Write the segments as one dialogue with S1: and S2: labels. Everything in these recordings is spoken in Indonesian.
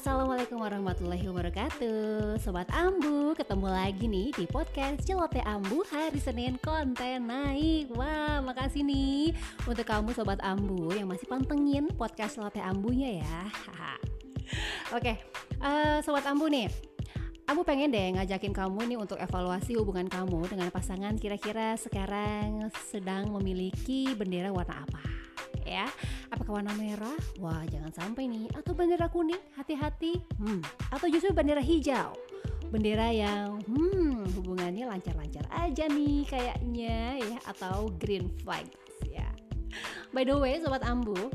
S1: Assalamualaikum warahmatullahi wabarakatuh. Sobat Ambu, ketemu lagi nih di podcast Celote Ambu hari Senin konten naik. Wah, makasih nih untuk kamu Sobat Ambu yang masih pantengin podcast Celote Ambunya ya. Oke, uh, Sobat Ambu nih Aku pengen deh ngajakin kamu nih untuk evaluasi hubungan kamu dengan pasangan kira-kira sekarang sedang memiliki bendera warna apa ya. Apakah warna merah? Wah jangan sampai nih. Atau bendera kuning? Hati-hati. Hmm. Atau justru bendera hijau? Bendera yang hmm hubungannya lancar-lancar aja nih kayaknya ya. Atau green flag ya. By the way sobat ambu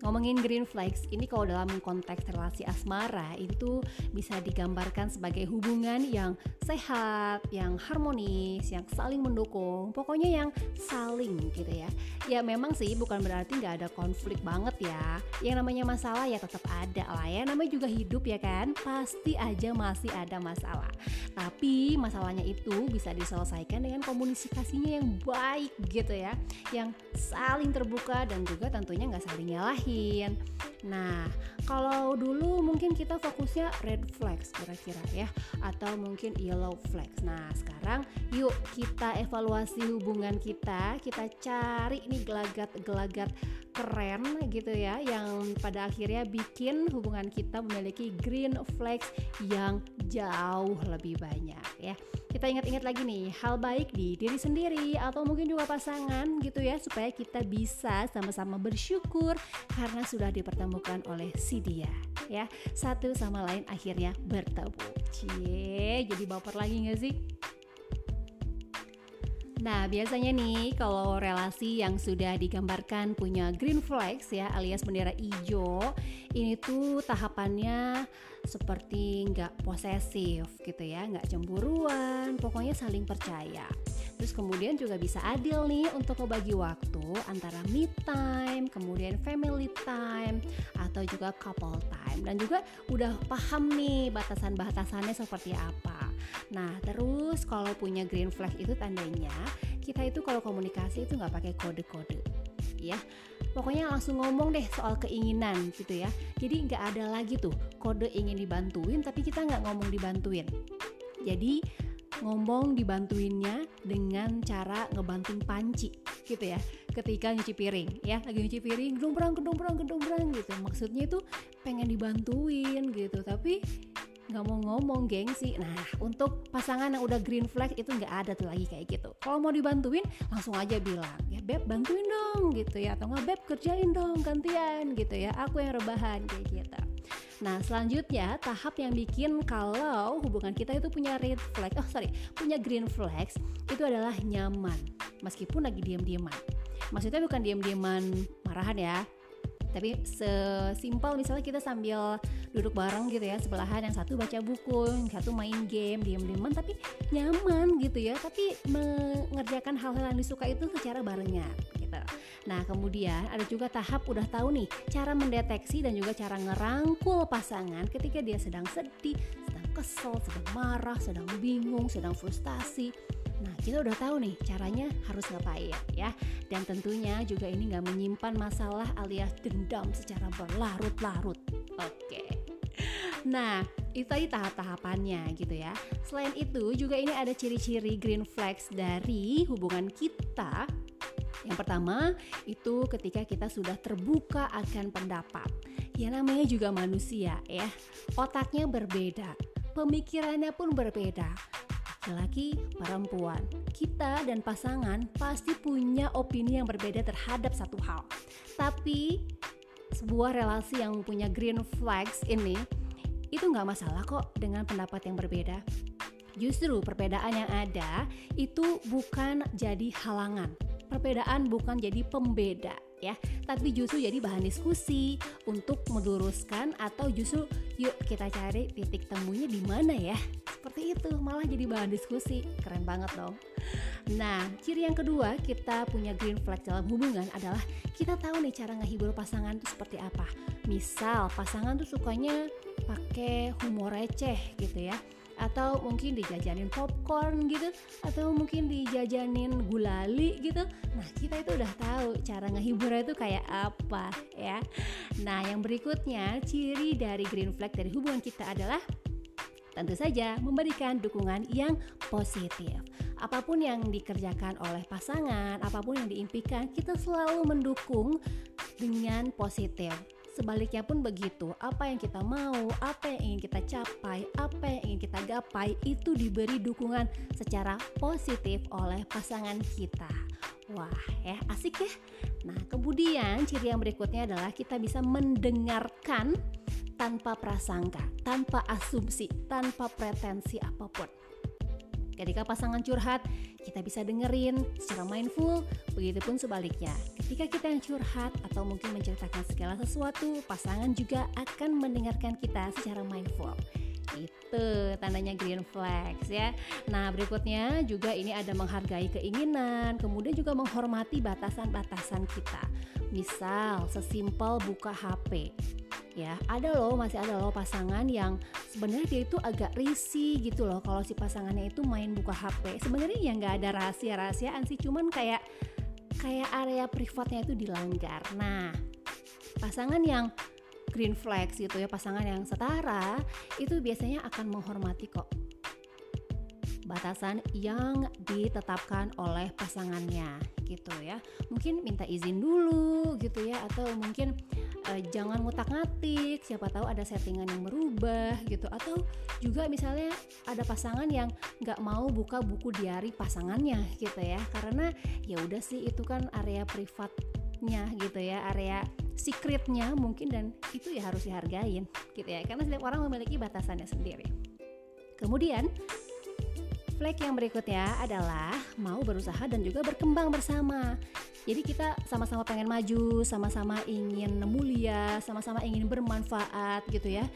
S1: Ngomongin green flags, ini kalau dalam konteks relasi asmara itu bisa digambarkan sebagai hubungan yang sehat, yang harmonis, yang saling mendukung, pokoknya yang saling gitu ya. Ya memang sih bukan berarti nggak ada konflik banget ya. Yang namanya masalah ya tetap ada lah ya. Namanya juga hidup ya kan, pasti aja masih ada masalah. Tapi masalahnya itu bisa diselesaikan dengan komunikasinya yang baik gitu ya, yang saling terbuka dan juga tentunya nggak saling nyalahin mungkin. Nah, kalau dulu mungkin kita fokusnya red flags kira-kira ya atau mungkin yellow flags. Nah, sekarang yuk kita evaluasi hubungan kita, kita cari nih gelagat-gelagat keren gitu ya yang pada akhirnya bikin hubungan kita memiliki green flags yang jauh lebih banyak ya kita ingat-ingat lagi nih hal baik di diri sendiri atau mungkin juga pasangan gitu ya supaya kita bisa sama-sama bersyukur karena sudah dipertemukan oleh si dia ya. Satu sama lain akhirnya bertemu. Cie jadi baper lagi gak sih Nah, biasanya nih kalau relasi yang sudah digambarkan punya green flags ya alias bendera hijau, ini tuh tahapannya seperti nggak posesif gitu ya, nggak cemburuan, pokoknya saling percaya. Terus kemudian juga bisa adil nih untuk membagi waktu antara me time, kemudian family time, atau juga couple time. Dan juga udah paham nih batasan-batasannya seperti apa. Nah, terus kalau punya green flag itu tandanya kita itu kalau komunikasi itu nggak pakai kode-kode, ya. Pokoknya langsung ngomong deh soal keinginan gitu ya. Jadi nggak ada lagi tuh kode ingin dibantuin tapi kita nggak ngomong dibantuin. Jadi ngomong dibantuinnya dengan cara ngebanting panci gitu ya. Ketika nyuci piring ya. Lagi nyuci piring gedumbrang gedumbrang gedumbrang gitu. Maksudnya itu pengen dibantuin gitu. Tapi nggak mau ngomong gengsi. Nah untuk pasangan yang udah green flag itu nggak ada tuh lagi kayak gitu. Kalau mau dibantuin langsung aja bilang ya beb bantuin dong gitu ya. Atau nggak beb kerjain dong gantian gitu ya. Aku yang rebahan kayak gitu Nah selanjutnya tahap yang bikin kalau hubungan kita itu punya red flag, oh sorry, punya green flags itu adalah nyaman meskipun lagi diam-diaman. Maksudnya bukan diam-diaman marahan ya, tapi sesimpel misalnya kita sambil duduk bareng gitu ya sebelahan yang satu baca buku yang satu main game diem-dieman tapi nyaman gitu ya tapi mengerjakan hal-hal yang disuka itu secara barengan gitu nah kemudian ada juga tahap udah tahu nih cara mendeteksi dan juga cara ngerangkul pasangan ketika dia sedang sedih sedang kesel sedang marah sedang bingung sedang frustasi Nah, kita udah tahu nih caranya harus ngapain ya. Dan tentunya juga ini nggak menyimpan masalah alias dendam secara berlarut-larut. Oke. Nah, itu tadi tahap-tahapannya gitu ya. Selain itu juga ini ada ciri-ciri green flags dari hubungan kita. Yang pertama itu ketika kita sudah terbuka akan pendapat. Ya namanya juga manusia ya. Otaknya berbeda, pemikirannya pun berbeda laki-laki, perempuan. Kita dan pasangan pasti punya opini yang berbeda terhadap satu hal. Tapi sebuah relasi yang punya green flags ini itu nggak masalah kok dengan pendapat yang berbeda. Justru perbedaan yang ada itu bukan jadi halangan. Perbedaan bukan jadi pembeda ya, tapi justru jadi bahan diskusi untuk meluruskan atau justru yuk kita cari titik temunya di mana ya. Seperti itu malah jadi bahan diskusi. Keren banget dong. Nah ciri yang kedua kita punya green flag dalam hubungan adalah kita tahu nih cara ngehibur pasangan itu seperti apa. Misal pasangan tuh sukanya pakai humor receh gitu ya atau mungkin dijajanin popcorn gitu. Atau mungkin dijajanin gulali gitu. Nah kita itu udah tahu cara ngehibur itu kayak apa ya. Nah yang berikutnya ciri dari green flag dari hubungan kita adalah tentu saja memberikan dukungan yang positif. Apa pun yang dikerjakan oleh pasangan, apa pun yang diimpikan, kita selalu mendukung dengan positif. Sebaliknya pun begitu, apa yang kita mau, apa yang ingin kita capai, apa yang ingin kita gapai itu diberi dukungan secara positif oleh pasangan kita. Wah, ya asik ya. Nah, kemudian ciri yang berikutnya adalah kita bisa mendengarkan tanpa prasangka, tanpa asumsi, tanpa pretensi apa pun. Ketika pasangan curhat, kita bisa dengerin secara mindful, begitupun sebaliknya. Ketika kita yang curhat atau mungkin menceritakan segala sesuatu, pasangan juga akan mendengarkan kita secara mindful. Itu tandanya green flags ya. Nah, berikutnya juga ini ada menghargai keinginan, kemudian juga menghormati batasan-batasan kita. Misal, sesimpel buka HP ya. Ada loh masih ada loh pasangan yang sebenarnya dia itu agak risih gitu loh kalau si pasangannya itu main buka HP sebenarnya ya nggak ada rahasia rahasiaan sih cuman kayak kayak area privatnya itu dilanggar. Nah pasangan yang green flags gitu ya pasangan yang setara itu biasanya akan menghormati kok. Batasan yang ditetapkan oleh pasangannya gitu ya. Mungkin minta izin dulu gitu ya atau mungkin uh, jangan ngutak-ngatik siapa tahu ada settingan yang berubah gitu. Atau juga misalnya ada pasangan yang nggak mau buka buku diari pasangannya gitu ya. Karena ya udah sih itu kan area privatnya gitu ya area secretnya mungkin dan itu ya harus dihargain gitu ya. Karena setiap orang memiliki batasannya sendiri. Kemudian flag yang berikutnya adalah mau berusaha dan juga berkembang bersama. Jadi kita sama-sama pengen maju, sama-sama ingin mulia, sama-sama ingin bermanfaat gitu ya.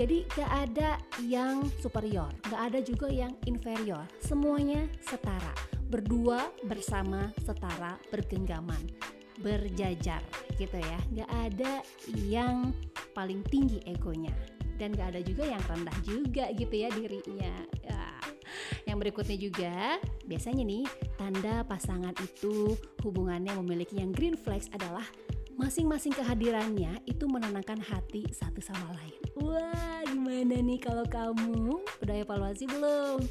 S1: Jadi gak ada yang superior, gak ada juga yang inferior. Semuanya setara, berdua bersama setara bergenggaman, berjajar gitu ya. Gak ada yang paling tinggi egonya dan gak ada juga yang rendah juga gitu ya dirinya. Ya yang berikutnya juga, biasanya nih tanda pasangan itu hubungannya memiliki yang green flags adalah masing-masing kehadirannya itu menenangkan hati satu sama lain. Wah, gimana nih kalau kamu udah evaluasi belum?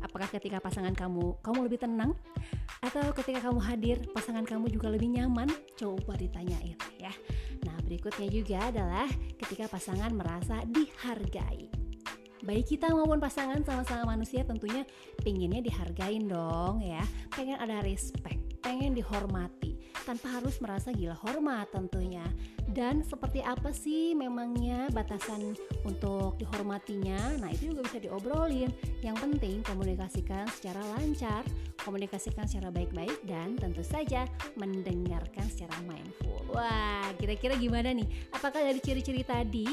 S1: Apakah ketika pasangan kamu kamu lebih tenang atau ketika kamu hadir pasangan kamu juga lebih nyaman? Coba ditanyain ya. Nah, berikutnya juga adalah ketika pasangan merasa dihargai baik kita maupun pasangan sama-sama manusia tentunya pinginnya dihargain dong ya. Pengen ada respect pengen dihormati tanpa harus merasa gila hormat tentunya. Dan seperti apa sih memangnya batasan untuk dihormatinya? Nah itu juga bisa diobrolin. Yang penting komunikasikan secara lancar komunikasikan secara baik-baik dan tentu saja mendengarkan secara mindful. Wah kira-kira gimana nih? Apakah dari ciri-ciri tadi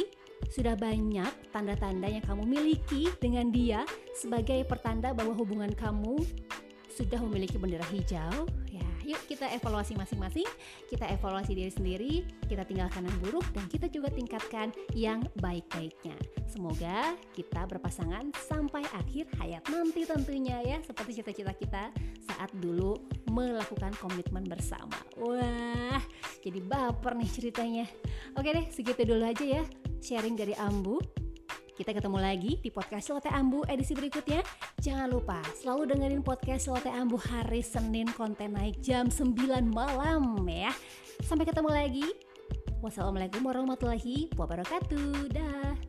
S1: sudah banyak tanda-tanda yang kamu miliki dengan dia sebagai pertanda bahwa hubungan kamu sudah memiliki bendera hijau. Ya yuk kita evaluasi masing-masing. Kita evaluasi diri sendiri kita tinggalkan yang buruk dan kita juga tingkatkan yang baik-baiknya. Semoga kita berpasangan sampai akhir hayat nanti tentunya ya seperti cita-cita kita saat dulu melakukan komitmen bersama wah jadi baper nih ceritanya oke deh segitu dulu aja ya sharing dari Ambu. Kita ketemu lagi di podcast Lote Ambu edisi berikutnya. Jangan lupa selalu dengerin podcast Lote Ambu hari Senin konten naik jam 9 malam ya. Sampai ketemu lagi. Wassalamualaikum warahmatullahi wabarakatuh. Dah.